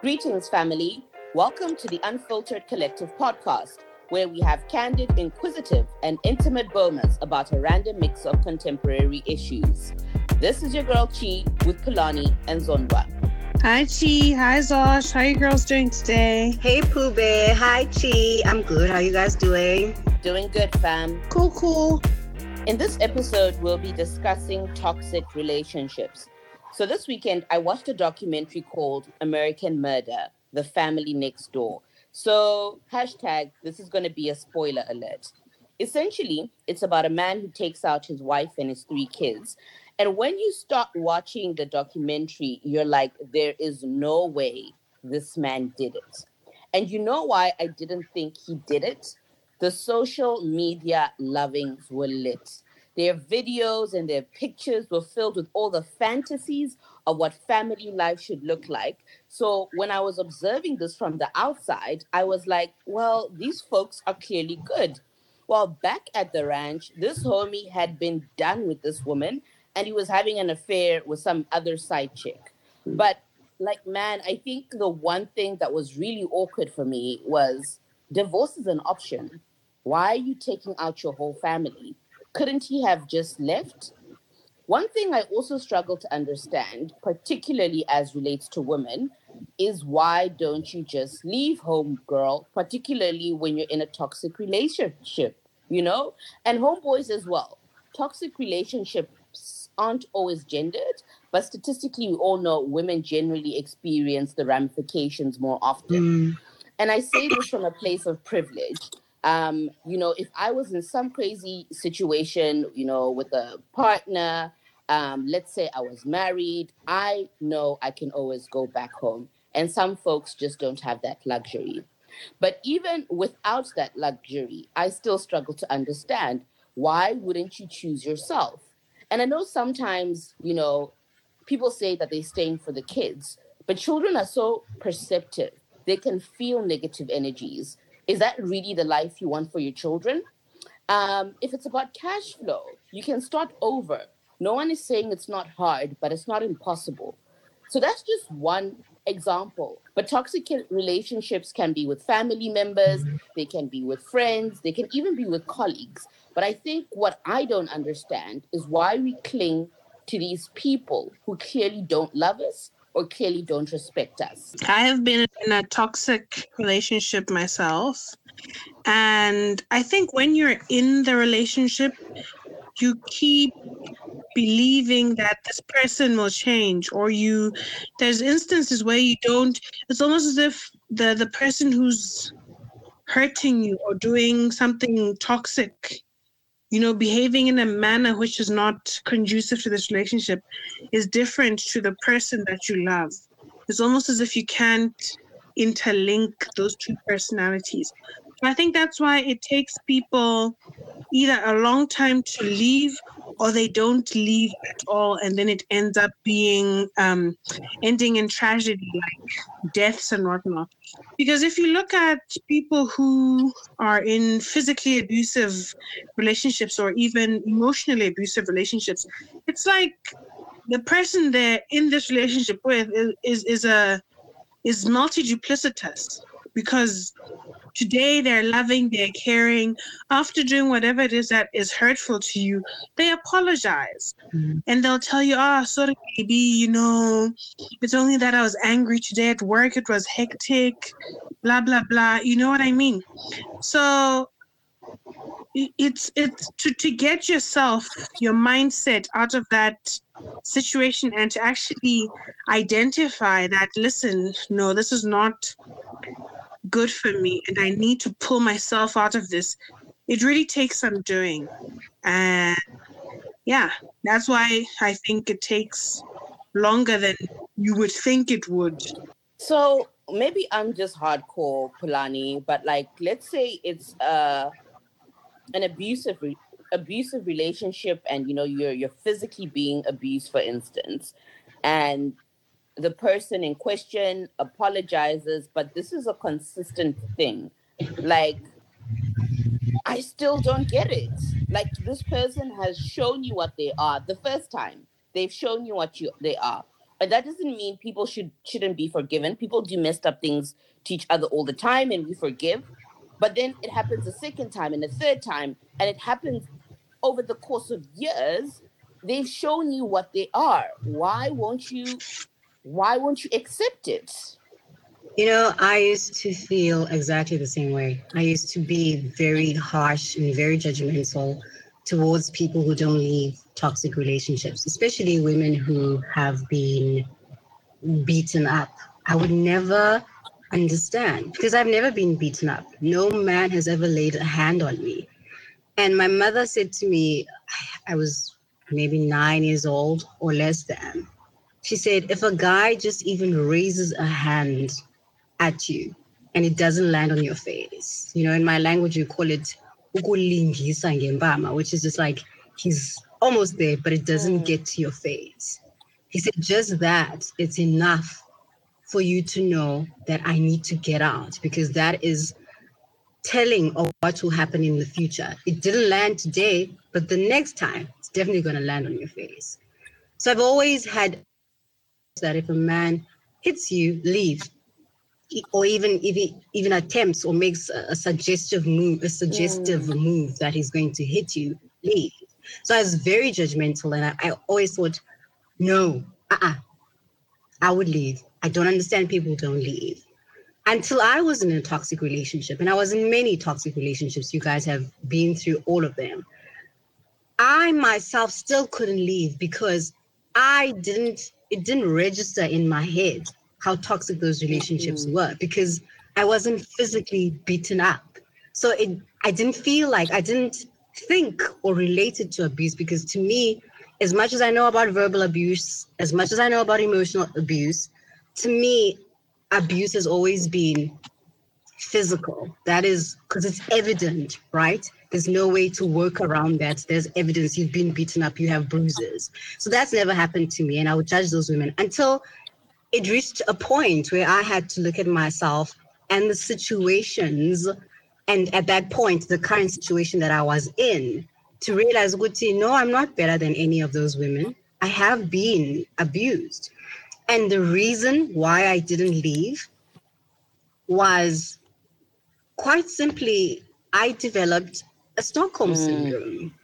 Greetings, family. Welcome to the Unfiltered Collective podcast, where we have candid, inquisitive, and intimate bomas about a random mix of contemporary issues. This is your girl Chi with Pulani and Zondwa. Hi Chi, hi Zosh. How you girls doing today? Hey Poobe, hi Chi. I'm good. How you guys doing? Doing good, fam. Cool, cool. In this episode, we'll be discussing toxic relationships. So this weekend, I watched a documentary called American Murder: The Family Next Door. So hashtag this is going to be a spoiler alert. Essentially, it's about a man who takes out his wife and his three kids. And when you start watching the documentary, you're like, there is no way this man did it. And you know why I didn't think he did it? The social media lovings were lit. Their videos and their pictures were filled with all the fantasies of what family life should look like. So when I was observing this from the outside, I was like, well, these folks are clearly good. Well, back at the ranch, this homie had been done with this woman and he was having an affair with some other side chick. But like, man, I think the one thing that was really awkward for me was divorce is an option. Why are you taking out your whole family? Couldn't he have just left? One thing I also struggle to understand, particularly as relates to women, is why don't you just leave home, girl, particularly when you're in a toxic relationship, you know? And homeboys as well. Toxic relationships aren't always gendered, but statistically, we all know women generally experience the ramifications more often. Mm. And I say this from a place of privilege. Um, you know, if I was in some crazy situation, you know, with a partner, um, let's say I was married, I know I can always go back home. And some folks just don't have that luxury. But even without that luxury, I still struggle to understand why wouldn't you choose yourself? And I know sometimes, you know, people say that they're staying for the kids, but children are so perceptive. They can feel negative energies. Is that really the life you want for your children? Um, if it's about cash flow, you can start over. No one is saying it's not hard, but it's not impossible. So that's just one example. But toxic relationships can be with family members, they can be with friends, they can even be with colleagues. But I think what I don't understand is why we cling to these people who clearly don't love us or clearly don't respect us. I have been in a toxic relationship myself. And I think when you're in the relationship, you keep believing that this person will change or you there's instances where you don't it's almost as if the the person who's hurting you or doing something toxic you know, behaving in a manner which is not conducive to this relationship is different to the person that you love. It's almost as if you can't interlink those two personalities. I think that's why it takes people either a long time to leave or they don't leave at all and then it ends up being um, ending in tragedy like deaths and whatnot because if you look at people who are in physically abusive relationships or even emotionally abusive relationships it's like the person they're in this relationship with is is, is a is multi-duplicitous because Today they're loving, they're caring. After doing whatever it is that is hurtful to you, they apologize. Mm-hmm. And they'll tell you, oh, sorry, baby, you know, it's only that I was angry today at work. It was hectic, blah, blah, blah. You know what I mean? So it's it's to, to get yourself your mindset out of that situation and to actually identify that listen no this is not good for me and I need to pull myself out of this, it really takes some doing. And yeah, that's why I think it takes longer than you would think it would. So maybe I'm just hardcore Pulani, but like let's say it's uh an abusive re- abusive relationship and you know you're you're physically being abused for instance and the person in question apologizes, but this is a consistent thing. Like, I still don't get it. Like, this person has shown you what they are the first time. They've shown you what you they are. But that doesn't mean people should shouldn't be forgiven. People do messed up things to each other all the time, and we forgive. But then it happens a second time and a third time, and it happens over the course of years. They've shown you what they are. Why won't you? Why won't you accept it? You know, I used to feel exactly the same way. I used to be very harsh and very judgmental towards people who don't leave toxic relationships, especially women who have been beaten up. I would never understand because I've never been beaten up. No man has ever laid a hand on me. And my mother said to me, I was maybe nine years old or less than. She said, if a guy just even raises a hand at you and it doesn't land on your face, you know, in my language, you call it which is just like he's almost there, but it doesn't mm. get to your face. He said, just that, it's enough for you to know that I need to get out because that is telling of what will happen in the future. It didn't land today, but the next time it's definitely going to land on your face. So I've always had that if a man hits you, leave. Or even if he even attempts or makes a, a suggestive move, a suggestive mm. move that he's going to hit you, leave. So I was very judgmental and I, I always thought, no, uh-uh, I would leave. I don't understand people don't leave. Until I was in a toxic relationship, and I was in many toxic relationships, you guys have been through all of them. I myself still couldn't leave because I didn't, it didn't register in my head how toxic those relationships mm-hmm. were because I wasn't physically beaten up. So it, I didn't feel like I didn't think or relate it to abuse because to me, as much as I know about verbal abuse, as much as I know about emotional abuse, to me, abuse has always been physical. That is because it's evident, right? There's no way to work around that. There's evidence you've been beaten up, you have bruises. So that's never happened to me. And I would judge those women until it reached a point where I had to look at myself and the situations. And at that point, the current situation that I was in, to realize, Guti, no, I'm not better than any of those women. I have been abused. And the reason why I didn't leave was quite simply I developed Stockholm mm. syndrome.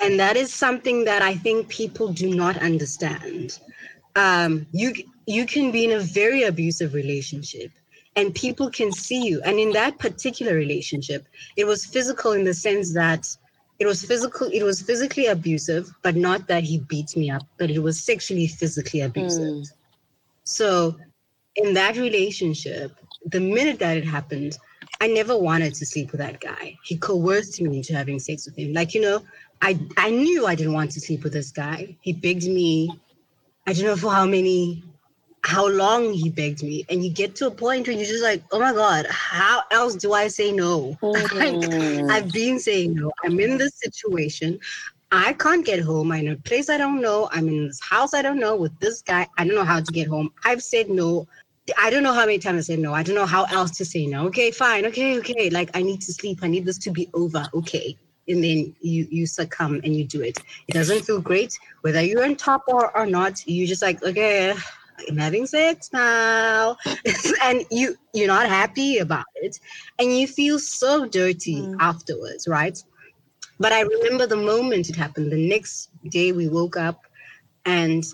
And that is something that I think people do not understand. Um, you you can be in a very abusive relationship and people can see you. And in that particular relationship, it was physical in the sense that it was physical, it was physically abusive, but not that he beat me up, but it was sexually physically abusive. Mm. So in that relationship, the minute that it happened, I never wanted to sleep with that guy. He coerced me into having sex with him. Like, you know, I I knew I didn't want to sleep with this guy. He begged me, I don't know for how many, how long he begged me. And you get to a point where you're just like, oh my God, how else do I say no? Mm. like, I've been saying no. I'm in this situation. I can't get home. I'm in a place I don't know. I'm in this house I don't know with this guy. I don't know how to get home. I've said no. I don't know how many times I said no. I don't know how else to say no. Okay, fine. Okay, okay. Like I need to sleep. I need this to be over. Okay. And then you you succumb and you do it. It doesn't feel great whether you're on top or, or not. You just like okay, I'm having sex now, and you you're not happy about it, and you feel so dirty mm. afterwards, right? But I remember the moment it happened. The next day we woke up and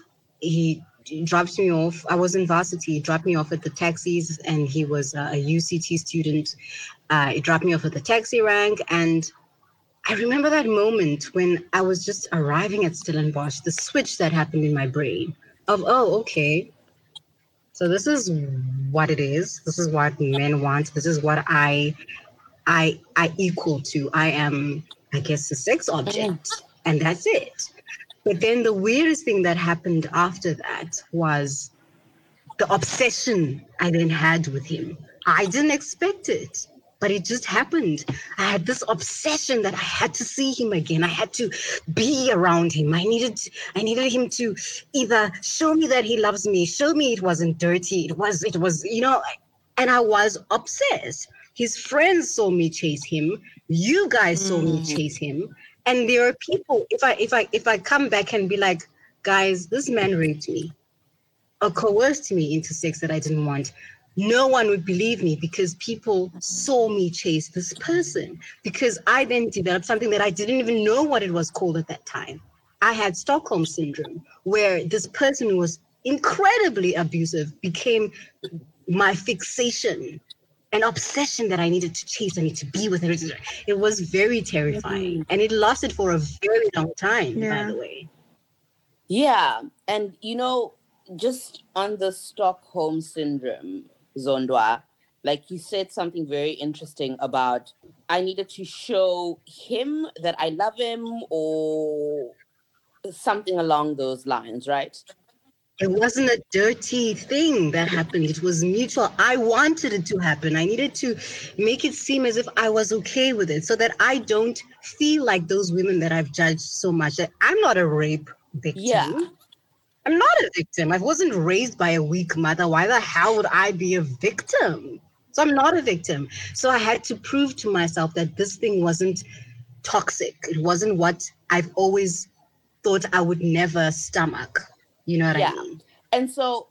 he dropped me off. I was in varsity. He dropped me off at the taxis and he was a UCT student. Uh, he dropped me off at the taxi rank. And I remember that moment when I was just arriving at Stellenbosch, the switch that happened in my brain of, oh, okay. So this is what it is. This is what men want. This is what I I I equal to. I am I guess, a sex object, and that's it. But then the weirdest thing that happened after that was the obsession I then had with him. I didn't expect it, but it just happened. I had this obsession that I had to see him again. I had to be around him. I needed I needed him to either show me that he loves me, show me it wasn't dirty. It was it was, you know, and I was obsessed. His friends saw me chase him. You guys saw mm. me chase him. And there are people, if I if I if I come back and be like, guys, this man raped me. or coerced me into sex that I didn't want, no one would believe me because people saw me chase this person. Because I then developed something that I didn't even know what it was called at that time. I had Stockholm syndrome, where this person was incredibly abusive became my fixation an obsession that I needed to chase. I need to be with it. It was very terrifying. Mm-hmm. And it lasted for a very long time, yeah. by the way. Yeah. And, you know, just on the Stockholm syndrome, Zondwa, like you said something very interesting about I needed to show him that I love him or something along those lines, right? It wasn't a dirty thing that happened. It was mutual. I wanted it to happen. I needed to make it seem as if I was okay with it so that I don't feel like those women that I've judged so much that I'm not a rape victim. Yeah. I'm not a victim. I wasn't raised by a weak mother. Why the hell would I be a victim? So I'm not a victim. So I had to prove to myself that this thing wasn't toxic. It wasn't what I've always thought I would never stomach. You know what yeah. I mean? And so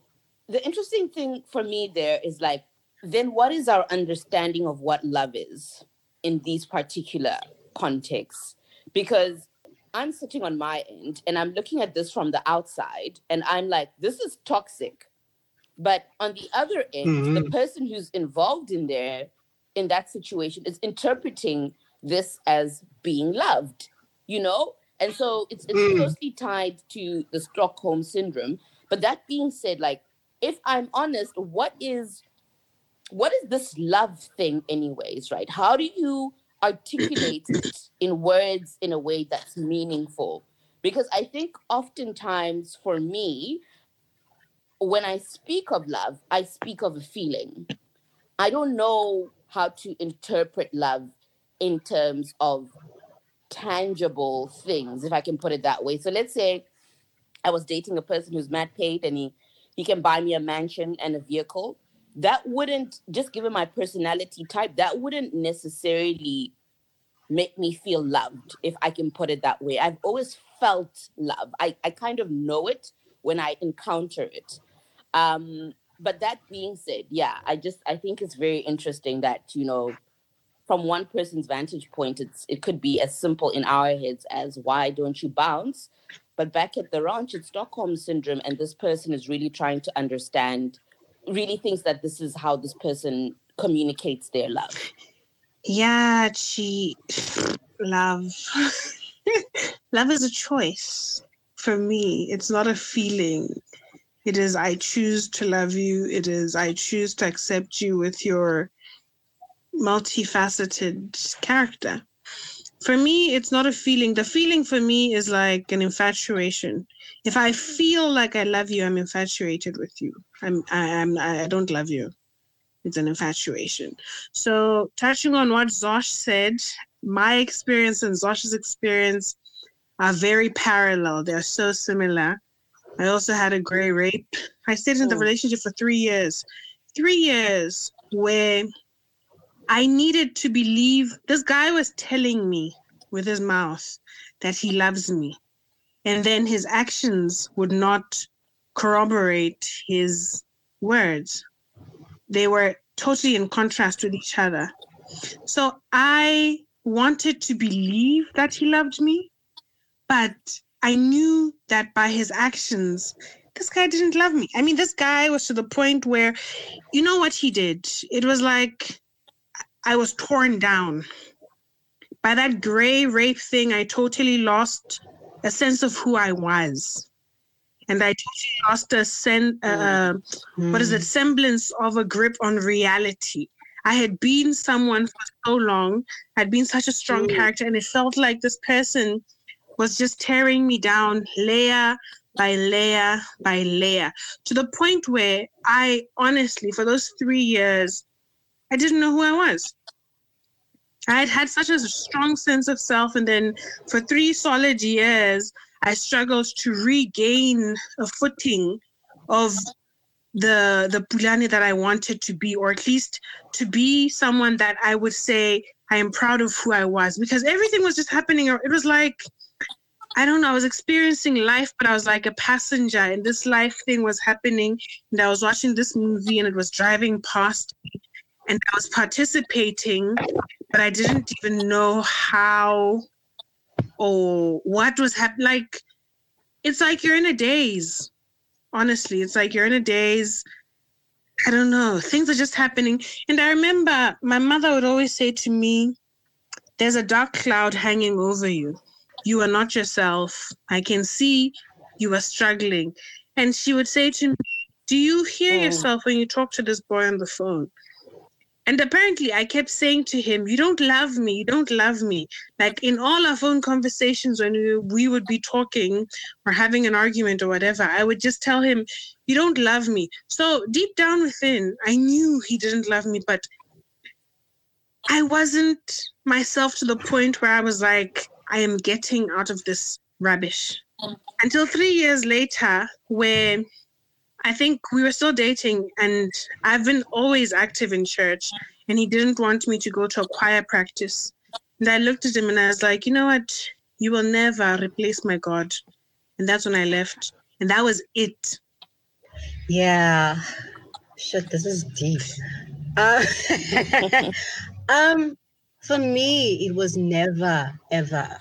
the interesting thing for me there is like, then what is our understanding of what love is in these particular contexts? Because I'm sitting on my end and I'm looking at this from the outside and I'm like, this is toxic. But on the other end, mm-hmm. the person who's involved in there in that situation is interpreting this as being loved, you know? And so it's, it's mm. closely tied to the Stockholm syndrome. But that being said, like, if I'm honest, what is what is this love thing anyways, right? How do you articulate it in words in a way that's meaningful? Because I think oftentimes for me, when I speak of love, I speak of a feeling. I don't know how to interpret love in terms of tangible things, if I can put it that way. So let's say I was dating a person who's mad paid and he he can buy me a mansion and a vehicle. That wouldn't just given my personality type, that wouldn't necessarily make me feel loved, if I can put it that way. I've always felt love. I, I kind of know it when I encounter it. Um, but that being said, yeah, I just I think it's very interesting that, you know, from one person's vantage point, it's it could be as simple in our heads as why don't you bounce? But back at the ranch, it's Stockholm syndrome, and this person is really trying to understand, really thinks that this is how this person communicates their love. Yeah, she love. love is a choice for me. It's not a feeling. It is I choose to love you. It is I choose to accept you with your multifaceted character. For me, it's not a feeling. The feeling for me is like an infatuation. If I feel like I love you, I'm infatuated with you. I'm I am I don't love you. It's an infatuation. So touching on what Zosh said, my experience and Zosh's experience are very parallel. They're so similar. I also had a gray rape. I stayed in the oh. relationship for three years. Three years where I needed to believe this guy was telling me with his mouth that he loves me. And then his actions would not corroborate his words. They were totally in contrast with each other. So I wanted to believe that he loved me, but I knew that by his actions, this guy didn't love me. I mean, this guy was to the point where, you know what he did? It was like I was torn down. By that gray rape thing, I totally lost a sense of who I was. And I totally lost a sen- uh, mm. what is it, semblance of a grip on reality. I had been someone for so long, had been such a strong mm. character, and it felt like this person was just tearing me down layer by layer by layer to the point where I honestly, for those three years, I didn't know who I was. I had had such a strong sense of self, and then for three solid years, I struggled to regain a footing of the the Pulani that I wanted to be, or at least to be someone that I would say I am proud of who I was, because everything was just happening. It was like I don't know, I was experiencing life, but I was like a passenger, and this life thing was happening. And I was watching this movie, and it was driving past me, and I was participating, but I didn't even know how or what was happening. Like, it's like you're in a daze. Honestly, it's like you're in a daze. I don't know. Things are just happening. And I remember my mother would always say to me, There's a dark cloud hanging over you. You are not yourself. I can see you are struggling. And she would say to me, Do you hear oh. yourself when you talk to this boy on the phone? And apparently, I kept saying to him, You don't love me. You don't love me. Like in all our phone conversations, when we, would be talking or having an argument or whatever, I would just tell him, You don't love me. So deep down within, I knew he didn't love me, but I wasn't myself to the point where I was like, I am getting out of this rubbish. Until three years later, where I think we were still dating, and I've been always active in church, and he didn't want me to go to a choir practice. And I looked at him and I was like, you know what? You will never replace my God. And that's when I left. And that was it. Yeah. Shit, this is deep. Uh, um, for me, it was never, ever.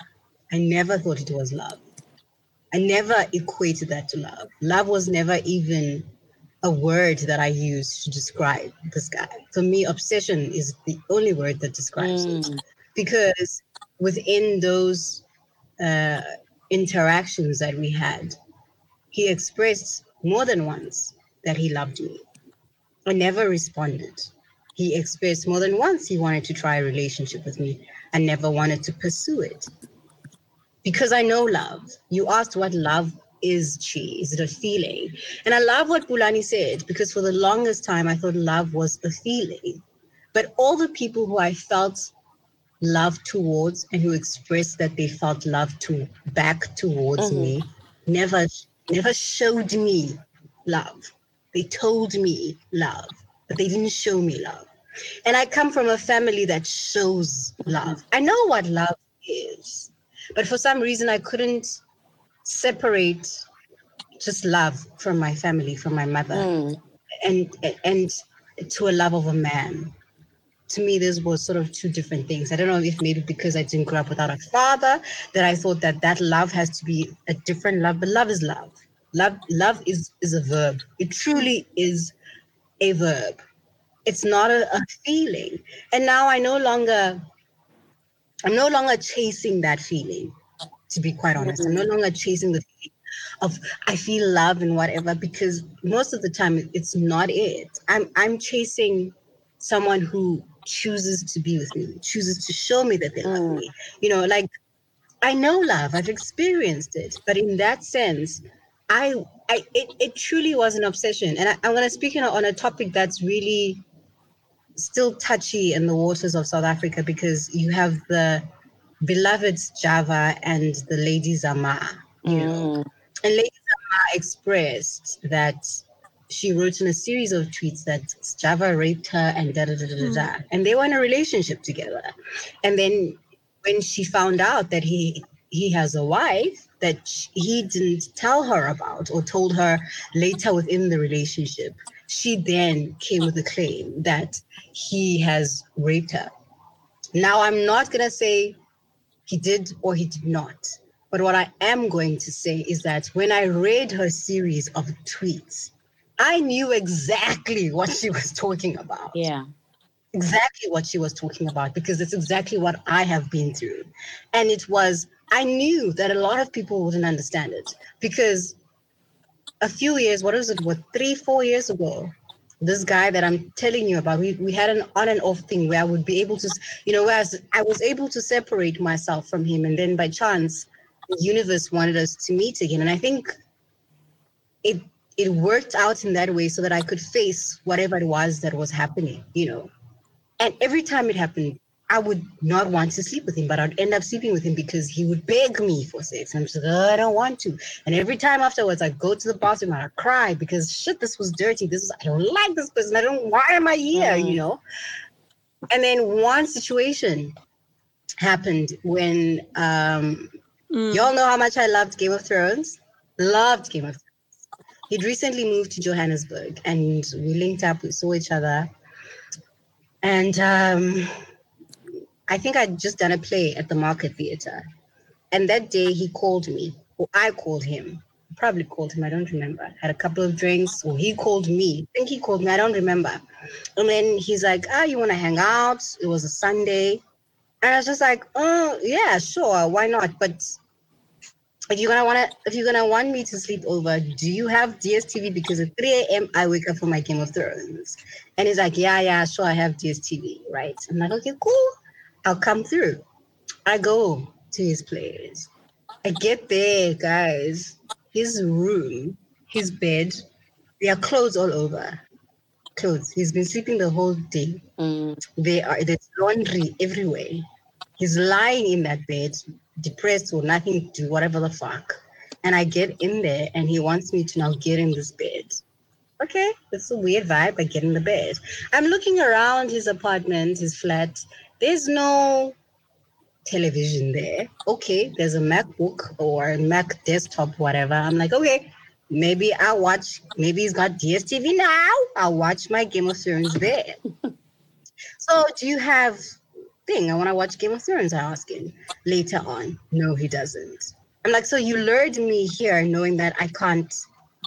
I never thought it was love. I never equated that to love. Love was never even a word that I used to describe this guy. For me, obsession is the only word that describes mm. it. Because within those uh, interactions that we had, he expressed more than once that he loved me. I never responded. He expressed more than once he wanted to try a relationship with me. I never wanted to pursue it because I know love. You asked what love is, Chi. Is it a feeling? And I love what Pulani said because for the longest time I thought love was a feeling. But all the people who I felt love towards and who expressed that they felt love to back towards mm-hmm. me never never showed me love. They told me love, but they didn't show me love. And I come from a family that shows love. I know what love is. But for some reason, I couldn't separate just love from my family, from my mother, mm. and and to a love of a man. To me, this was sort of two different things. I don't know if maybe because I didn't grow up without a father that I thought that that love has to be a different love. But love is love. Love, love is is a verb. It truly is a verb. It's not a, a feeling. And now I no longer I'm no longer chasing that feeling, to be quite honest. I'm no mm-hmm. longer chasing the feeling of I feel love and whatever because most of the time it's not it. I'm I'm chasing someone who chooses to be with me, chooses to show me that they love mm. me. You know, like I know love, I've experienced it, but in that sense, I I it, it truly was an obsession. And I, I'm gonna speak on a, on a topic that's really still touchy in the waters of South Africa because you have the beloved Sjava and the Lady Zamar, you mm. know. And Lady Zamar expressed that she wrote in a series of tweets that Sjava raped her and da da da da da. Mm. And they were in a relationship together. And then when she found out that he he has a wife that he didn't tell her about or told her later within the relationship, she then came with a claim that he has raped her. Now, I'm not going to say he did or he did not. But what I am going to say is that when I read her series of tweets, I knew exactly what she was talking about. Yeah. Exactly what she was talking about because it's exactly what I have been through. And it was, I knew that a lot of people wouldn't understand it because a few years, what was it, what, three, four years ago, this guy that I'm telling you about, we, we had an on and off thing where I would be able to, you know, whereas I was able to separate myself from him. And then by chance, the universe wanted us to meet again. And I think it it worked out in that way so that I could face whatever it was that was happening, you know. And every time it happened, I would not want to sleep with him, but I'd end up sleeping with him because he would beg me for sex. I'm just like, oh, I don't want to. And every time afterwards, I go to the bathroom and I cry because shit, this was dirty. This is I don't like this person. I don't. Why am I here? Mm. You know. And then one situation happened when um, Mm. Y'all know how much I loved Game of Thrones. Loved Game of Thrones. He'd recently moved to Johannesburg and we linked up, we saw each other. And um, I think I'd just done a play at the Market Theatre. And that day he called me, or I called him. Probably called him, I don't remember. Had a couple of drinks, or he called me. I think he called me, I don't remember. And then he's like, Ah, oh, you want to hang out? It was a Sunday. And I was just like, Oh, yeah, sure, why not? But if you're gonna wanna if you're gonna want me to sleep over, do you have DSTV? Because at 3 a.m. I wake up for my Game of Thrones. And he's like, Yeah, yeah, sure, I have DSTV, right? I'm like, okay, cool. I'll come through. I go to his place. I get there, guys. His room, his bed, there are clothes all over. Clothes. He's been sleeping the whole day. Mm. There are there's laundry everywhere. He's lying in that bed, depressed or nothing to do, whatever the fuck. And I get in there and he wants me to now get in this bed. Okay, it's a weird vibe. I get in the bed. I'm looking around his apartment, his flat. There's no television there. Okay, there's a MacBook or a Mac desktop, whatever. I'm like, okay, maybe I'll watch, maybe he's got DSTV now. I'll watch my Game of Thrones there. so, do you have thing? I want to watch Game of Thrones, I ask him later on. No, he doesn't. I'm like, so you lured me here knowing that I can't,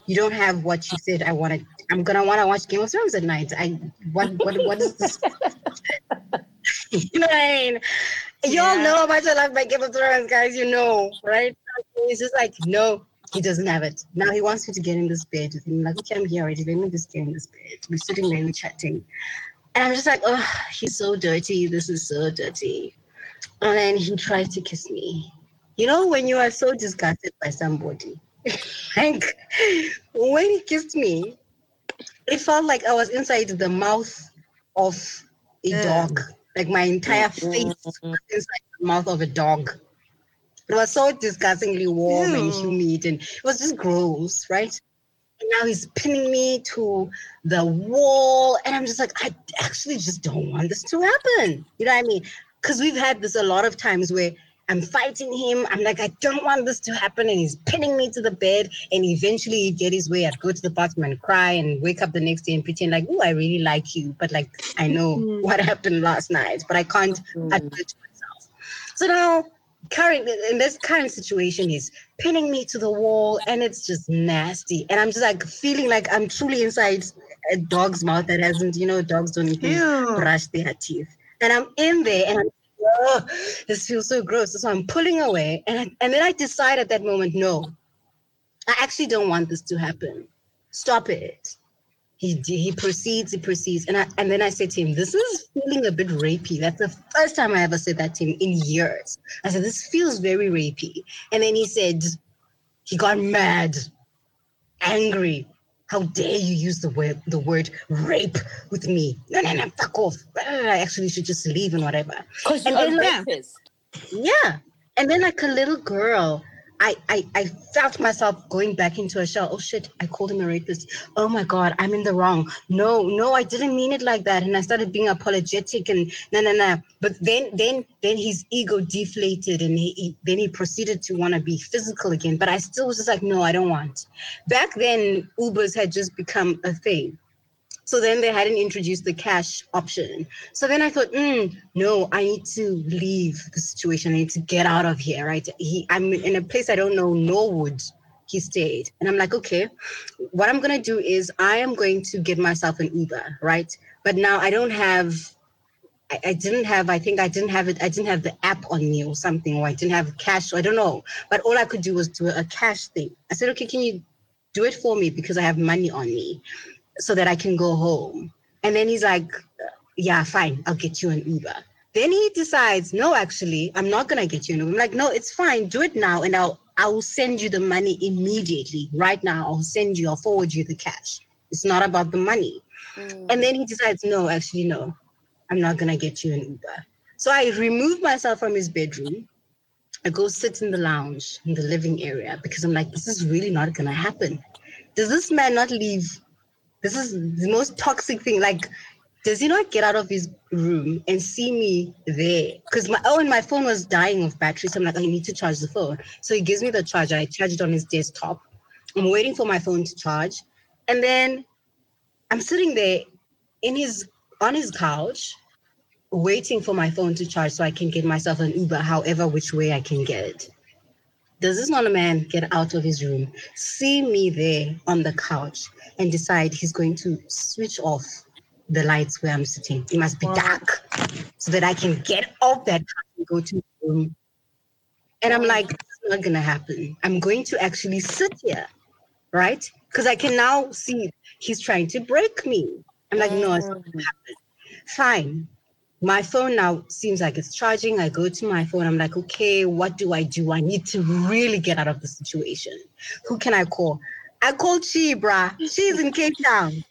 you don't have what you said I wanted. I'm gonna want to watch Game of Thrones at night. I what what what is this? you know what I mean? Y'all know how much I love my Game of Thrones, guys. You know, right? He's just like, no, he doesn't have it. Now he wants me to get in this bed with him. Like, okay, I'm here already. Let me just get in this bed. We're sitting there, we're chatting. And I'm just like, oh, he's so dirty. This is so dirty. And then he tries to kiss me. You know, when you are so disgusted by somebody, like when he kissed me, it felt like I was inside the mouth of a yeah. dog. Like my entire mm-hmm. face mm, mm. was inside the mouth of a dog. It was so disgustingly warm Ew. and humid, and it was just gross, right? And now he's pinning me to the wall, and I'm just like, I actually just don't want this to happen. You know what I mean? Because we've had this a lot of times where I'm fighting him. I'm like, I don't want this to happen. And he's pinning me to the bed. And eventually he'd get his way. I'd go to the bathroom and cry and wake up the next day and pretend like, oh, I really like you. But like, I know mm-hmm. what happened last night, but I can't mm-hmm. admit to myself. So now, current in this current situation, he's pinning me to the wall and it's just nasty. And I'm just like feeling like I'm truly inside a dog's mouth that hasn't, you know, dogs don't even brush their teeth. And I'm in there and I'm oh, this feels so gross. So I'm pulling away. And, and then I decide at that moment, no, I actually don't want this to happen. Stop it. He, he proceeds, he proceeds. And, I, and then I say to him, this is feeling a bit rapey. That's the first time I ever said that to him in years. I said, this feels very rapey. And then he said, he got mad, angry. How dare you use the word the word rape with me? No, no, no, fuck off. I actually should just leave and whatever. Because you're a rapist. Yeah. And then like a little girl I, I, I felt myself going back into a shell. Oh shit, I called him a rapist. Oh my God, I'm in the wrong. No, no, I didn't mean it like that. And I started being apologetic and no, no, no. But then, then, then his ego deflated and he, he then he proceeded to want to be physical again. But I still was just like, no, I don't want. Back then, Ubers had just become a thing. So then they hadn't introduced the cash option. So then I thought, mm, no, I need to leave the situation. I need to get out of here, right? He, I'm in a place I don't know, Norwood. He stayed. And I'm like, okay, what I'm going to do is I am going to get myself an Uber, right? But now I don't have I, didn't have, I think I didn't have it, I didn't have the app on me or something, or I didn't have cash, I don't know. But all I could do was do a cash thing. I said, okay, can you do it for me because I have money on me so that I can go home. And then he's like, yeah, fine, I'll get you an Uber. Then he decides, no, actually, I'm not gonna get you an Uber. I'm like, no, it's fine, do it now, and I'll I will send you the money immediately. Right now, I'll send you, I'll forward you the cash. It's not about the money. Mm. And then he decides, no, actually, no, I'm not gonna get you an Uber. So I remove myself from his bedroom. I go sit in the lounge in the living area because I'm like, this is really not gonna happen. Does this man not leave this is the most toxic thing. Like does he not get out of his room and see me there? Because my oh, and my phone was dying of battery, so I'm like, I need to charge the phone. So he gives me the charger. I charge it on his desktop. I'm waiting for my phone to charge, and then I'm sitting there in his on his couch, waiting for my phone to charge so I can get myself an Uber, however which way I can get it. Does this not a man get out of his room, see me there on the couch, and decide he's going to switch off the lights where I'm sitting. It must be dark so that I can get off that couch and go to the room. And I'm like, it's not gonna happen. I'm going to actually sit here, right? Because I can now see he's trying to break me. I'm like, no, it's not gonna mm. happen. Fine. My phone now seems like it's charging. I go to my phone. I'm like, okay, what do I do? I need to really get out of the situation. Who can I call? I call Chi, bruh. She's in Cape Town.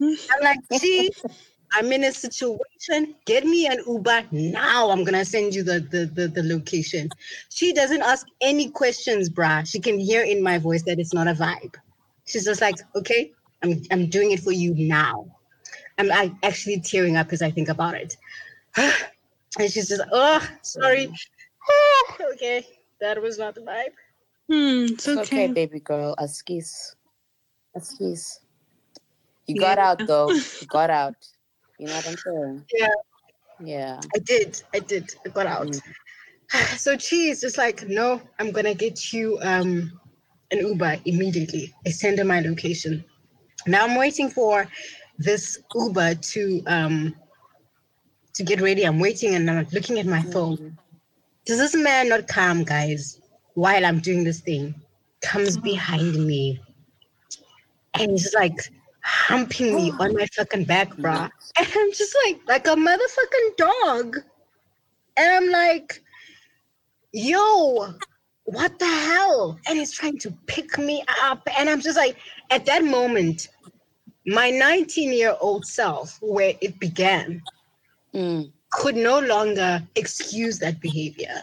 I'm like, see, I'm in a situation. Get me an Uber now. I'm gonna send you the, the the, the location. She doesn't ask any questions, bruh. She can hear in my voice that it's not a vibe. She's just like, okay, I'm I'm doing it for you now. I'm I actually tearing up as I think about it. and she's just, oh, sorry. okay, that was not the vibe. Hmm, it's It's okay, okay. baby girl. Askis. Askis. You Yeah. got out though. You got out. You know what I'm saying? Yeah. Yeah. I did. I did. I got out. Mm. So she is just like, no, I'm gonna get you um an Uber immediately. I send her my location. Now I'm waiting for this Uber to um to get ready. I'm waiting and I'm looking at my phone. Does this man not come, guys, while I'm doing this thing? Comes behind me and he's like humping me on my fucking back, bruh. And I'm just like, like a motherfucking dog. And I'm like, yo, what the hell? And he's trying to pick me up. And I'm just like, at that moment, my 19 year old self, where it began, Mm, could no longer excuse that behavior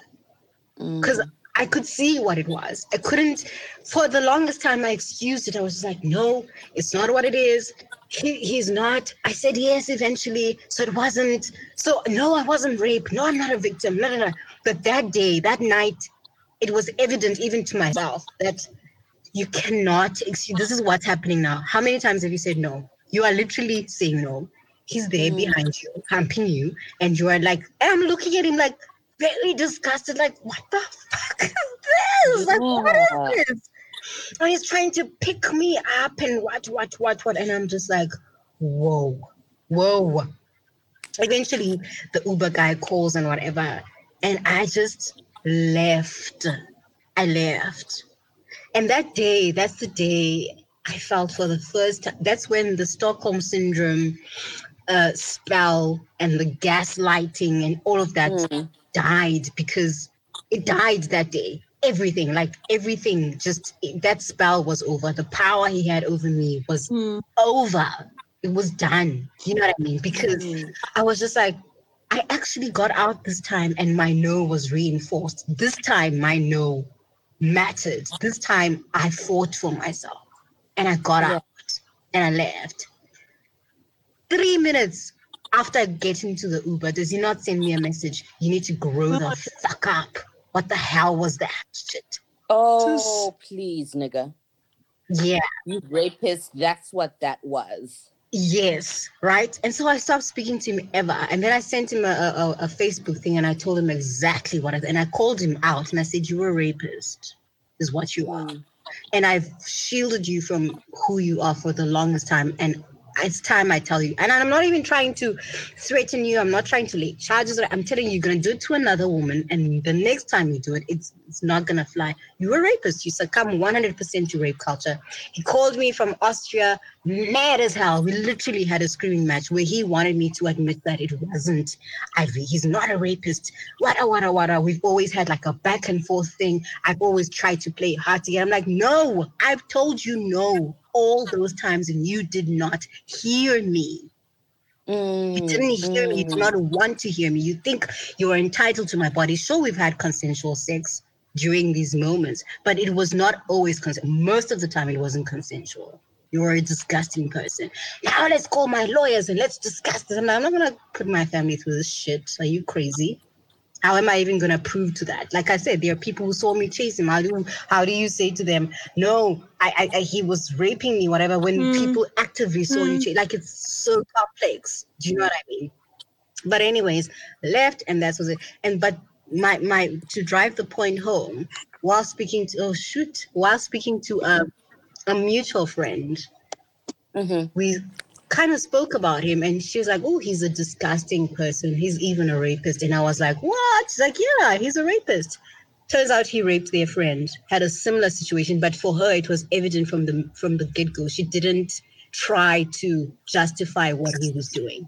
mm. because I could see what it was. I couldn't, for the longest time, I excused it. I was like, no, it's not what it is. He, he's not. I said yes eventually. So it wasn't. So, no, I wasn't raped. No, I'm not a victim. No, no, no. But that day, that night, it was evident even to myself that you cannot excuse. This is what's happening now. How many times have you said no? You are literally saying no. He's there Mm. behind you, humping you, and you are like, I'm looking at him like, very disgusted, like, what the fuck is this? Like, what Yeah. is this? And he's trying to pick me up and what, what, what, what. And I'm just like, whoa, whoa. Eventually, the Uber guy calls and whatever. And I just left. I left. And that day, that's the day I felt for the first time. That's when the Stockholm syndrome uh, spell and the gaslighting and all of that Mm. died because it died that day. Everything, like everything, just that spell was over. The power he had over me was Hmm. over. It was done. You know what I mean? Because Mm. I was just like, I actually got out this time and my no was reinforced. This time, my no mattered. This time, I fought for myself and I got Yeah. out and I left. Three minutes after getting to the Uber, does he not send me a message? You need to grow the fuck up. What the hell was that shit? Oh, please, nigga. Yeah. You rapist. That's what that was. Yes, right. And so I stopped speaking to him ever. And then I sent him a, a, a Facebook thing and I told him exactly what I and I called him out and I said, You're a rapist, is what you are. Mm. And I've shielded you from who you are for the longest time. And it's time I tell you. And I'm not even trying to threaten you. I'm not trying to lay charges. I'm telling you, you're gonna do it to another woman, and the next time you do it, it's it's not gonna fly. You're a rapist. You succumb 100% to rape culture. He called me from Austria, mad as hell. We literally had a screaming match where he wanted me to admit that it wasn't Ivy. He's not a rapist. Wada wada wada. We've always had like a back and forth thing. I've always tried to play hard to get. I'm like, no, I've told you no all those times, and you did not hear me. You Mm, didn't hear me. You did mm. not want to hear me. You think you are entitled to my body. Sure, we've had consensual sex during these moments, but it was not always consensual. Most of the time, it wasn't consensual. You're a disgusting person. Now let's call my lawyers and let's discuss this. I'm not gonna put my family through this shit. Are you crazy? How am I even gonna prove to that? Like I said, there are people who saw me chase him. How do how do you say to them, no, I, I, I he was raping me, whatever? When mm. people actively saw mm. you chase, like it's so complex. Do you know what I mean? But anyways, left, and that was it. And but my my to drive the point home while speaking to oh shoot while speaking to a a mutual friend. Mm-hmm. We kind of spoke about him, and she was like, "Oh, he's a disgusting person. He's even a rapist." And I was like, "What?" She's like, "Yeah, he's a rapist." Turns out he raped their friend. Had a similar situation, but for her, it was evident from the from the get go. She didn't try to justify what he was doing.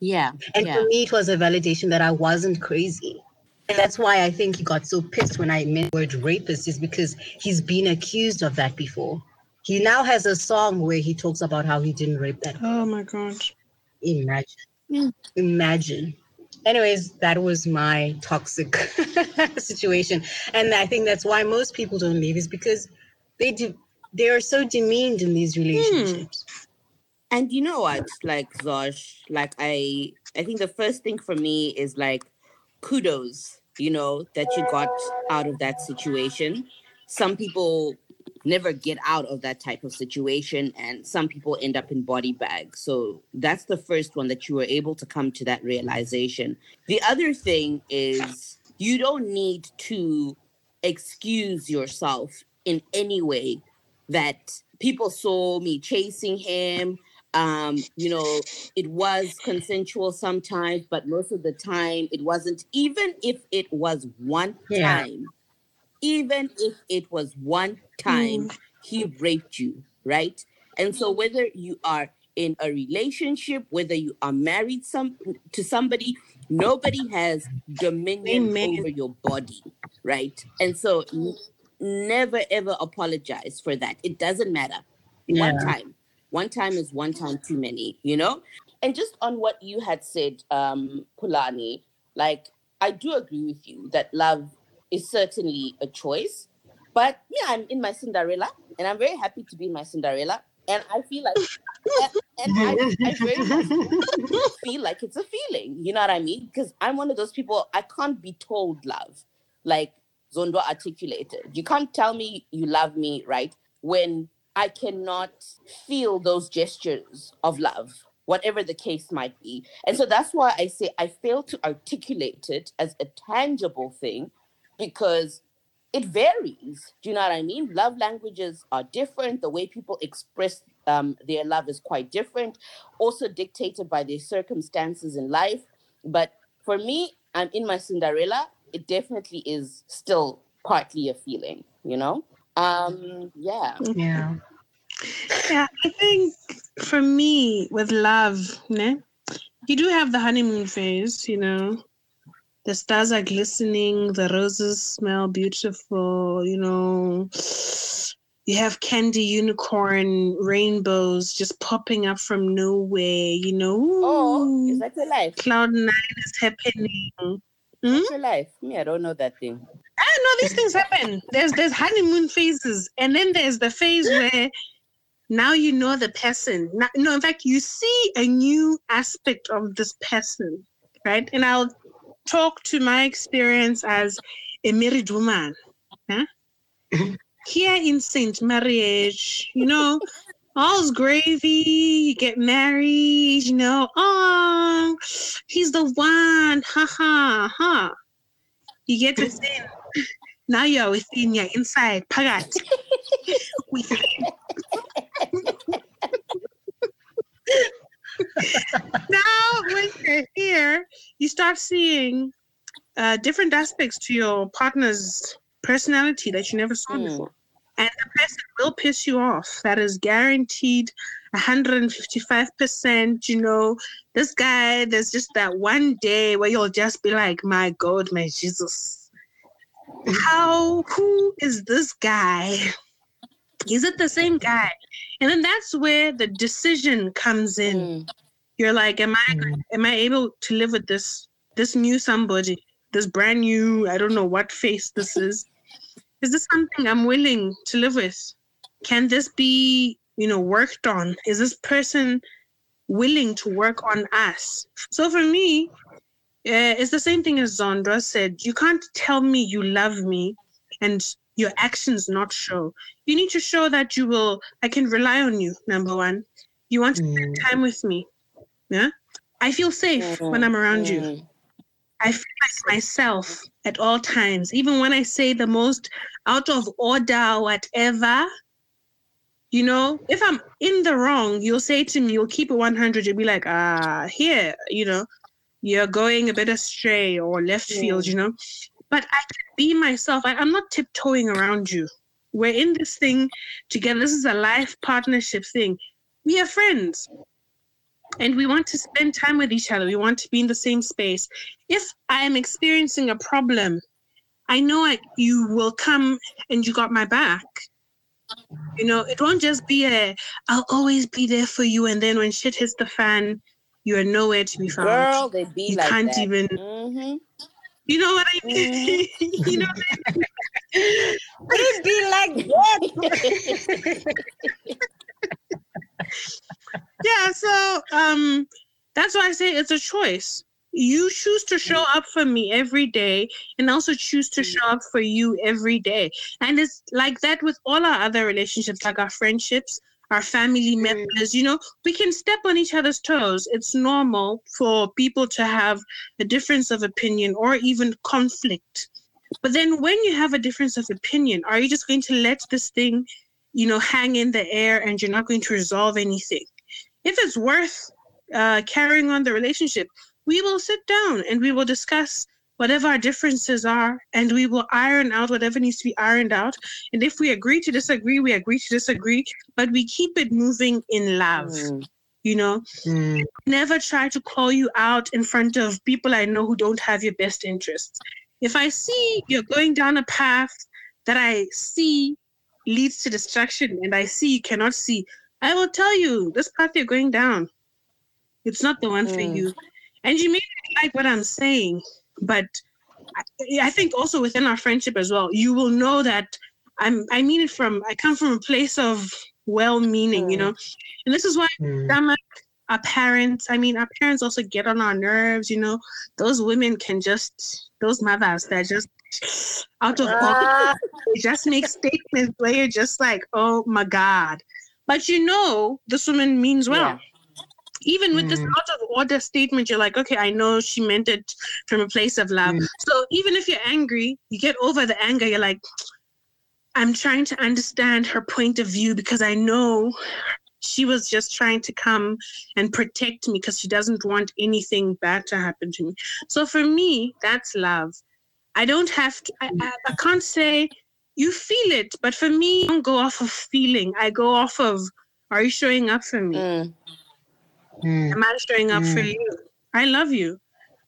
Yeah. And yeah. for me, it was a validation that I wasn't crazy. And that's why I think he got so pissed when I meant the word rapist, is because he's been accused of that before. He now has a song where he talks about how he didn't rape that. Oh my god. Imagine. Yeah. Imagine. Anyways, that was my toxic situation. And I think that's why most people don't leave, is because they do they are so demeaned in these relationships. Hmm. And you know what? Like Zosh, like I I think the first thing for me is like kudos you know, that you got out of that situation. Some people never get out of that type of situation, and some people end up in body bags. So that's the first one that you were able to come to that realization. The other thing is you don't need to excuse yourself in any way that people saw me chasing him um you know it was consensual sometimes but most of the time it wasn't even if it was one yeah. time even if it was one time mm. he raped you right and so whether you are in a relationship whether you are married some to somebody nobody has dominion Amen. over your body right and so n- never ever apologize for that it doesn't matter yeah. one time one time is one time too many, you know? And just on what you had said, um, Pulani, like I do agree with you that love is certainly a choice. But yeah, I'm in my Cinderella and I'm very happy to be in my Cinderella. And I feel like and, and I, I very feel like it's a feeling. You know what I mean? Because I'm one of those people I can't be told love. Like Zondo articulated. You can't tell me you love me, right? When I cannot feel those gestures of love, whatever the case might be. And so that's why I say I fail to articulate it as a tangible thing because it varies. Do you know what I mean? Love languages are different. The way people express um, their love is quite different, also dictated by their circumstances in life. But for me, I'm in my Cinderella. It definitely is still partly a feeling, you know? Um, yeah. Yeah. Yeah, I think for me with love, ne, you do have the honeymoon phase, you know. The stars are glistening, the roses smell beautiful, you know. You have candy unicorn rainbows just popping up from nowhere, you know. Oh, is that your life? Cloud nine is happening. Hmm? Your life. Me, I don't know that thing. Ah, no, these things happen. There's there's honeymoon phases, and then there's the phase where now you know the person. Now, no, in fact, you see a new aspect of this person, right? And I'll talk to my experience as a married woman. Huh? Here in Saint Marriage, you know, all's gravy, you get married, you know, oh, he's the one, ha ha ha. You get to sin now you're within your inside pagat now when you're here you start seeing uh, different aspects to your partner's personality that you never saw mm. before and the person will piss you off that is guaranteed 155% you know this guy there's just that one day where you'll just be like my god my jesus how who is this guy? Is it the same guy? And then that's where the decision comes in. Mm. You're like, am I mm. am I able to live with this this new somebody, this brand new, I don't know what face this is. Is this something I'm willing to live with? Can this be you know, worked on? Is this person willing to work on us? So for me, uh, it's the same thing as Zondra said. You can't tell me you love me and your actions not show. You need to show that you will, I can rely on you, number one. You want to spend Mm. time with me. Yeah. I feel safe when I'm around you. Mm. I feel like myself at all times, even when I say the most out of order, whatever. You know, if I'm in the wrong, you'll say to me, you'll keep it 100. You'll be like, ah, here, you know, you're going a bit astray or left field, you know. But I can be myself. I, I'm not tiptoeing around you. We're in this thing together. This is a life partnership thing. We are friends and we want to spend time with each other. We want to be in the same space. If I am experiencing a problem, I know I, you will come and you got my back. You know, it won't just be a, I'll always be there for you. And then when shit hits the fan, you are nowhere to be found. Girl, they be you like can't that. even, Mhm. you know what I mean? you know, It be like that. yeah so um that's why i say it's a choice you choose to show up for me every day and also choose to show up for you every day and it's like that with all our other relationships like our friendships our family members you know we can step on each other's toes. It's normal for people to have a difference of opinion or even conflict. But then when you have a difference of opinion are you just going to let this thing you know hang in the air and you're not going to resolve anything? If it's worth uh, carrying on the relationship, we will sit down and we will discuss whatever our differences are and we will iron out whatever needs to be ironed out. And if we agree to disagree, we agree to disagree, but we keep it moving in love. Mm. You know, Mm. never try to call you out in front of people I know who don't have your best interests. If I see you're going down a path that I see leads to destruction and I see you cannot see, I will tell you this path you're going down. It's not the one for Mm. you. And you may not like what I'm saying, but I, I think also within our friendship as well, you will know that I'm I mean it from I come from a place of well meaning, you Mm. know. And this is why Mm. stomach, our parents. I mean, our parents also get on our nerves. You know, those women can just, those mothers, they're just out of Ah. they just make statements where you're just like, oh my god. But you know, this woman means well. Yeah. Even with this Mm. out of order statement, you're like, okay, I know she meant it from a place of love. Mm. So even if you're angry, you get over the anger. You're like, I'm trying to understand her point of view because I know she was just trying to come and protect me because she doesn't want anything bad to happen to me. So for me, that's love. I don't have to, I, I, I can't say you feel it, but for me, I don't go off of feeling. I go off of, are you showing up for me? Mm. Mm. Am I showing up for Mm. you? I love you.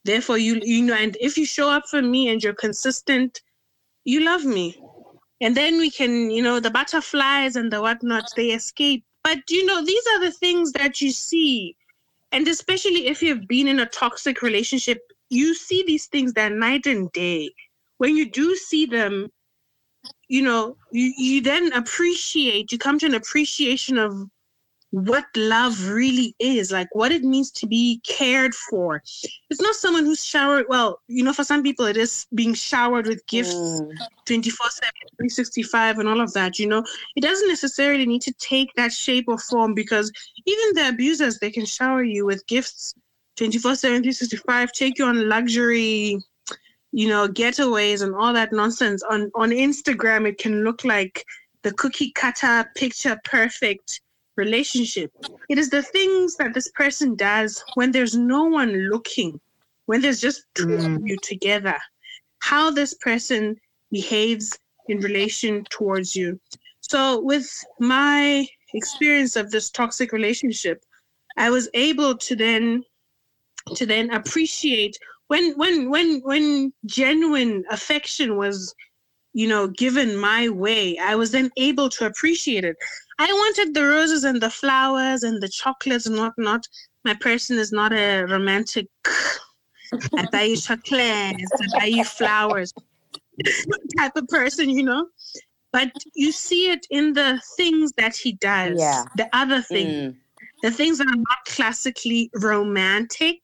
Therefore, you you know, and if you show up for me and you're consistent, you love me. And then we can, you know, the butterflies and the whatnot, they escape. But you know, these are the things that you see. And especially if you've been in a toxic relationship, you see these things that night and day. When you do see them, you know, you, you then appreciate, you come to an appreciation of what love really is, like what it means to be cared for. It's not someone who's showered, well, you know, for some people it is being showered with gifts Mm. 24 7, 365, and all of that, you know. It doesn't necessarily need to take that shape or form because even the abusers, they can shower you with gifts 24 7, 365, take you on luxury, you know, getaways and all that nonsense. On, on Instagram, it can look like the cookie cutter, picture perfect relationship. It is the things that this person does when there's no one looking, when there's just two of Mm. you together, how this person behaves in relation towards you. So, with my experience of this toxic relationship, I was able to then to then appreciate when when when when genuine affection was you know given my way i was then able to appreciate it i wanted the roses and the flowers and the chocolates and whatnot my person is not a romantic i buy you chocolates i buy you flowers type of person you know but you see it in the things that he does. Yeah. The other thing, Mm. the things that are not classically romantic.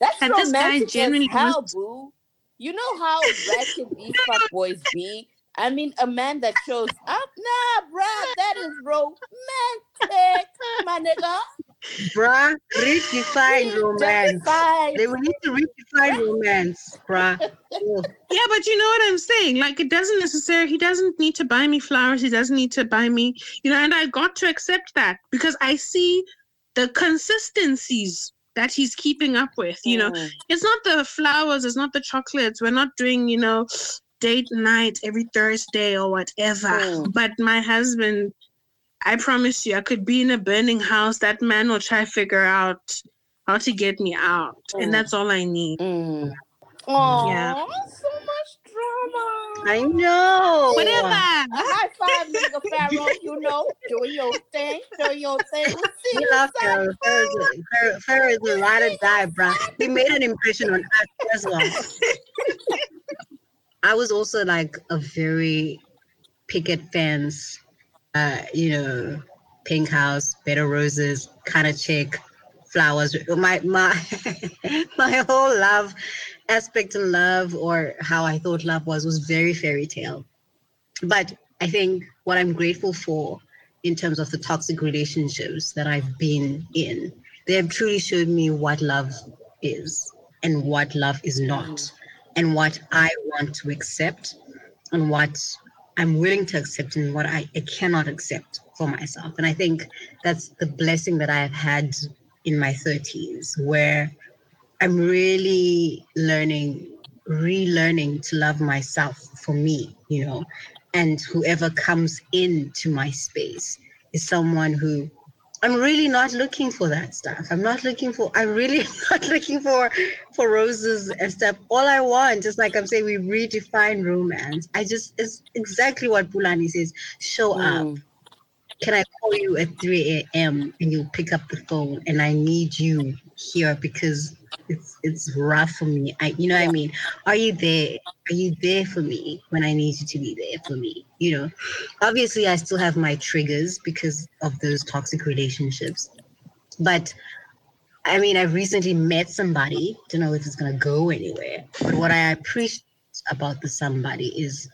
That's And this guy romantic genuinely as hell, boo. You know how ratchet these fuck boys be. I mean, a man that shows up, nah, bruh, that is romantic, my nigga. Bruh, redefine romance. Justified. They will need to redefine romance, bruh. Yeah, but you know what I'm saying? Like it doesn't necessarily he doesn't need to buy me flowers, he doesn't need to buy me, you know, and I got to accept that because I see the consistencies that he's keeping up with, you know. Mm. It's not the flowers, it's not the chocolates. We're not doing, you know, date night every Thursday or whatever. Mm. But my husband, I promise you, I could be in a burning house. That man will try to figure out how to get me out. Mm. And that's all I need. Mm. Aw, Yeah. So much drama. I know. Whatever. A high five, nigga Pharaoh. You know, do your thing, do your thing. We'll see We you love Sunday. Pharaoh. Pharaoh's a- Pharaoh- Pharaoh is a ride or die, bruh. He made an impression on us as well. I was also like a very Picket fence, uh, you know, pink house, better roses kind of chick, flowers. My my my whole love aspect of love or how I thought love was was very fairy tale. But I think what I'm grateful for in terms of the toxic relationships that I've been in, they have truly showed me what love is and what love is not, and what I want to accept and what I'm willing to accept and what I, I cannot accept for myself. And I think that's the blessing that I have had in my 30s, where I'm really learning, relearning to love myself for me, you know, and whoever comes into my space is someone who I'm really not looking for that stuff. I'm not looking for. I'm really not looking for for roses and stuff. All I want is like I'm saying, we redefine romance. I just it's exactly what Pulani says. Show up. Mm. Can I call you at 3 a.m. and you pick up the phone and I need you here because it's it's rough for me. I you know what I mean? Are you there? Are you there for me when I need you to be there for me? You know, obviously I still have my triggers because of those toxic relationships. But I mean, I've recently met somebody, don't know if it's gonna go anywhere. But what I appreciate about the somebody is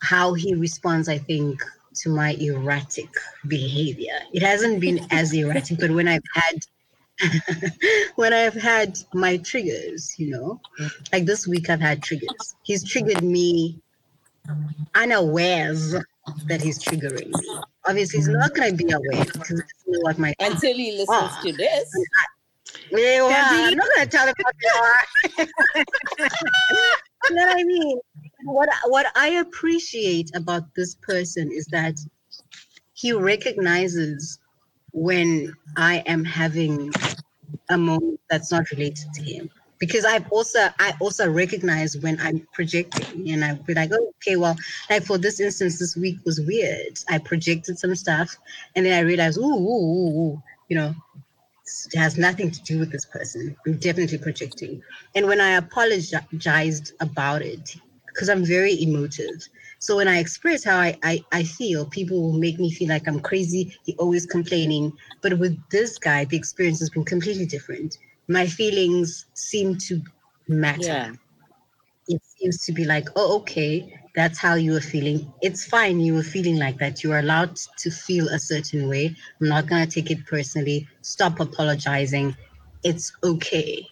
how he responds, I think, to my erratic behavior. It hasn't been as erratic, but when I've had when I've had my triggers, you know, like this week I've had triggers. He's triggered me unawares that he's triggering me. Obviously, he's not going to be aware because he doesn't know what my Until he listens Ah. to this. yeah, well, I'm not going to tell him what they are. you know what I mean? What what I appreciate about this person is that he recognizes when I am having a moment that's not related to him. Because I've also I also recognize when I'm projecting and I'll be like, oh, okay, well, like for this instance, this week was weird. I projected some stuff and then I realized, ooh, ooh, ooh, ooh you know, it has nothing to do with this person. I'm definitely projecting. And when I apologized about it, because I'm very emotive. So when I express how I, I, I feel, people will make me feel like I'm crazy. He always complaining. But with this guy, the experience has been completely different. My feelings seem to matter. Yeah. It seems to be like, oh, okay, that's how you were feeling. It's fine. You were feeling like that. You are allowed to feel a certain way. I'm not going to take it personally. Stop apologizing. It's okay.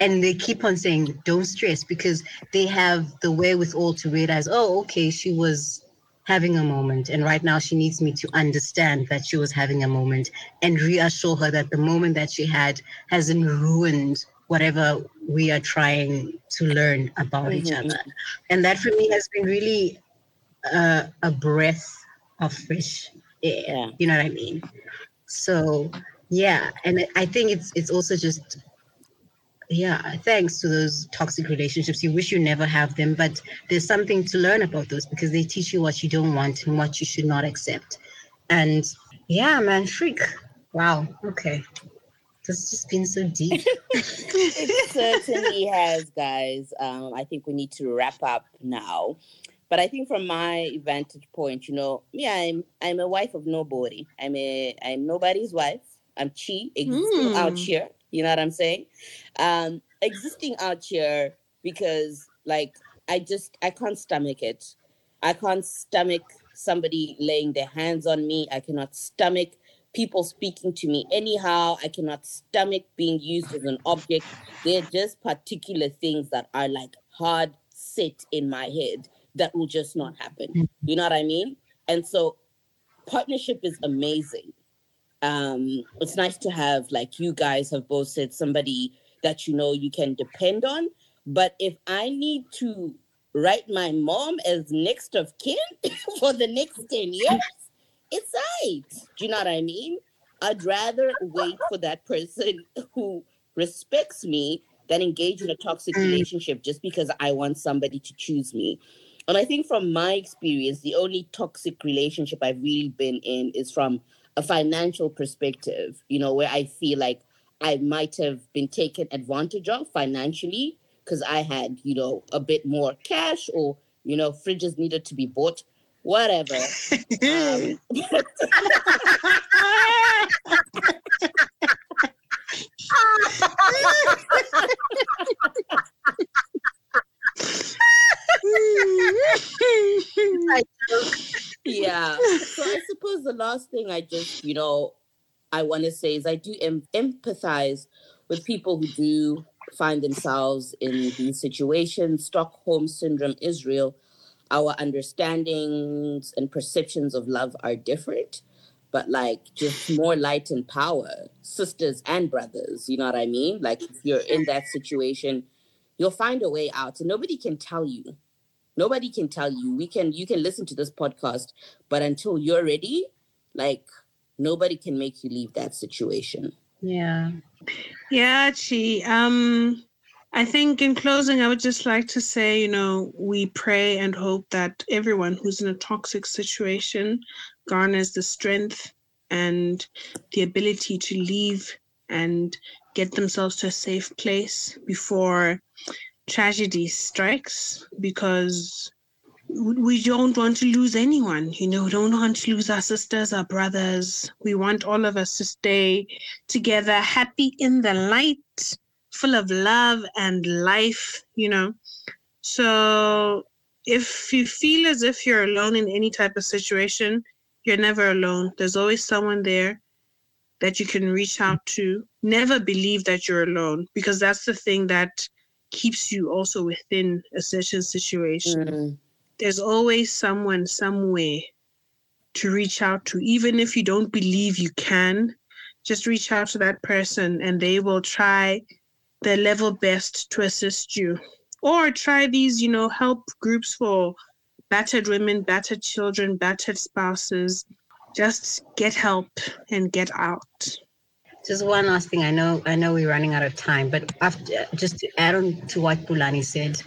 And they keep on saying, don't stress because they have the wherewithal to realize, oh, okay, she was having a moment. And right now she needs me to understand that she was having a moment and reassure her that the moment that she had hasn't ruined whatever we are trying to learn about each Mhm, other. And that for me has been really uh, a breath of fresh air. Yeah. You know what I mean? So yeah, and I think it's it's also just yeah, thanks to those toxic relationships. You wish you never have them, but there's something to learn about those because they teach you what you don't want and what you should not accept. And yeah, man, freak. Wow. Okay. This has just been so deep. it certainly has, guys. Um, I think we need to wrap up now. but I think from my vantage point, you know, me, I'm I'm a wife of nobody. I'm a I'm nobody's wife. I'm chi existing mm. out here. You know what I'm saying? Um, existing out here because like I just I can't stomach it. I can't stomach somebody laying their hands on me. I cannot stomach people speaking to me anyhow. I cannot stomach being used as an object. They're just particular things that are like hard set in my head that will just not happen. Mm-hmm. You know what I mean? And so partnership is amazing. Um, it's nice to have, like you guys have both said, somebody that you know you can depend on. But if I need to write my mom as next of kin for the next 10 years, it's right. Do you know what I mean? I'd rather wait for that person who respects me than engage in a toxic mm. relationship just because I want somebody to choose me. And I think from my experience, the only toxic relationship I've really been in is from a financial perspective, you know, where I feel like I might have been taken advantage of financially because I had, you know, a bit more cash or, you know, fridges needed to be bought, whatever. um, yeah. So I suppose the last thing I just, you know, I want to say is I do em- empathize with people who do find themselves in these situations. Stockholm Syndrome Israel, our understandings and perceptions of love are different, but like just more light and power, sisters and brothers. You know what I mean? Like if you're in that situation, you'll find a way out, and nobody can tell you Nobody can tell you. We can you can listen to this podcast, but until you're ready, like nobody can make you leave that situation. Yeah. Yeah, Chi. Um I think in closing, I would just like to say, you know, we pray and hope that everyone who's in a toxic situation garners the strength and the ability to leave and get themselves to a safe place before tragedy strikes because we don't want to lose anyone. You know, we don't want to lose our sisters, our brothers. We want all of us to stay together, happy in the light, full of love and life, you know. So if you feel as if you're alone in any type of situation, you're never alone. There's always someone there that you can reach out to. Never believe that you're alone because that's the thing that keeps you also within a certain situation. Mm. There's always someone somewhere to reach out to, even if you don't believe you can. Just reach out to that person and they will try their level best to assist you. Or try these, you know, help groups for battered women, battered children, battered spouses. Just get help and get out. Just one last thing. I know, I know we're running out of time, but after, just to add on to what Pulani said,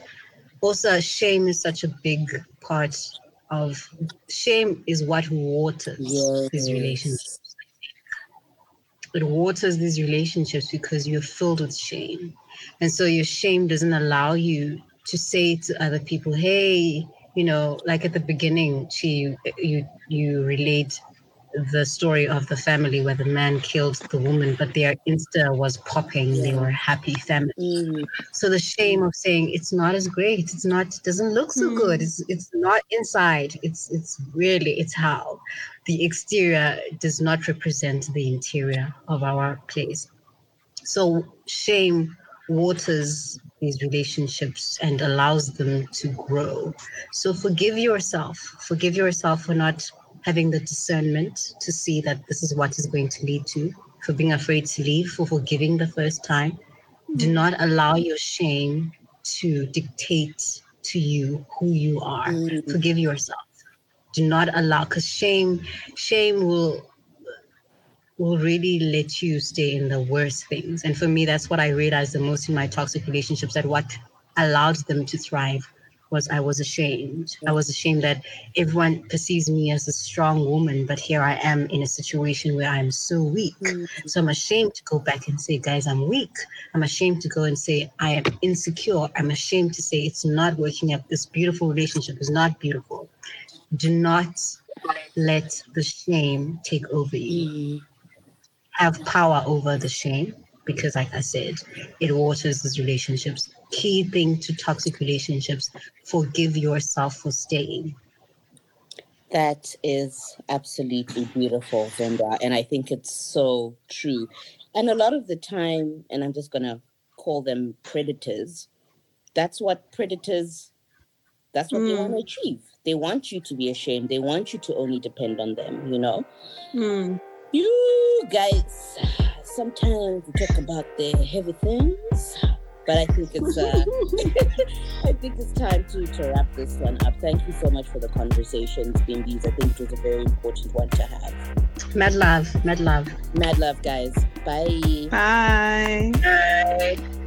also shame is such a big part of shame is what waters yes. these relationships. It waters these relationships because you're filled with shame. And so your shame doesn't allow you to say to other people, hey, you know, like at the beginning, she you you relate the story of the family where the man killed the woman, but their Insta was popping. They were happy family. Mm. So the shame of saying it's not as great, it's not, it doesn't look so mm. good. It's it's not inside. It's it's really it's how the exterior does not represent the interior of our place. So shame waters these relationships and allows them to grow. So forgive yourself. Forgive yourself for not having the discernment to see that this is what is going to lead to, for being afraid to leave, for forgiving the first time. Do not allow your shame to dictate to you who you are. Mm-hmm. Forgive yourself. Do not allow because shame, shame will will really let you stay in the worst things. And for me, that's what I realized the most in my toxic relationships that what allowed them to thrive was I was ashamed. I was ashamed that everyone perceives me as a strong woman, but here I am in a situation where I'm so weak. Mm-hmm. So I'm ashamed to go back and say, guys, I'm weak. I'm ashamed to go and say, I am insecure. I'm ashamed to say it's not working out. This beautiful relationship is not beautiful. Do not let the shame take over you. Mm-hmm. Have power over the shame because, like I said, it waters these relationships. Key thing to toxic relationships forgive yourself for staying. That is absolutely beautiful, Venda. And I think it's so true. And a lot of the time, and I'm just going to call them predators, that's what predators, that's what mm. they want to achieve. They want you to be ashamed. They want you to only depend on them, you know? Mm. You guys sometimes we talk about the heavy things, but I think it's uh, I think it's time to, to wrap this one up. Thank you so much for the conversations, Bimbies. I think it was a very important one to have. Mad love, mad love. Mad love, guys. Bye. Bye. Bye.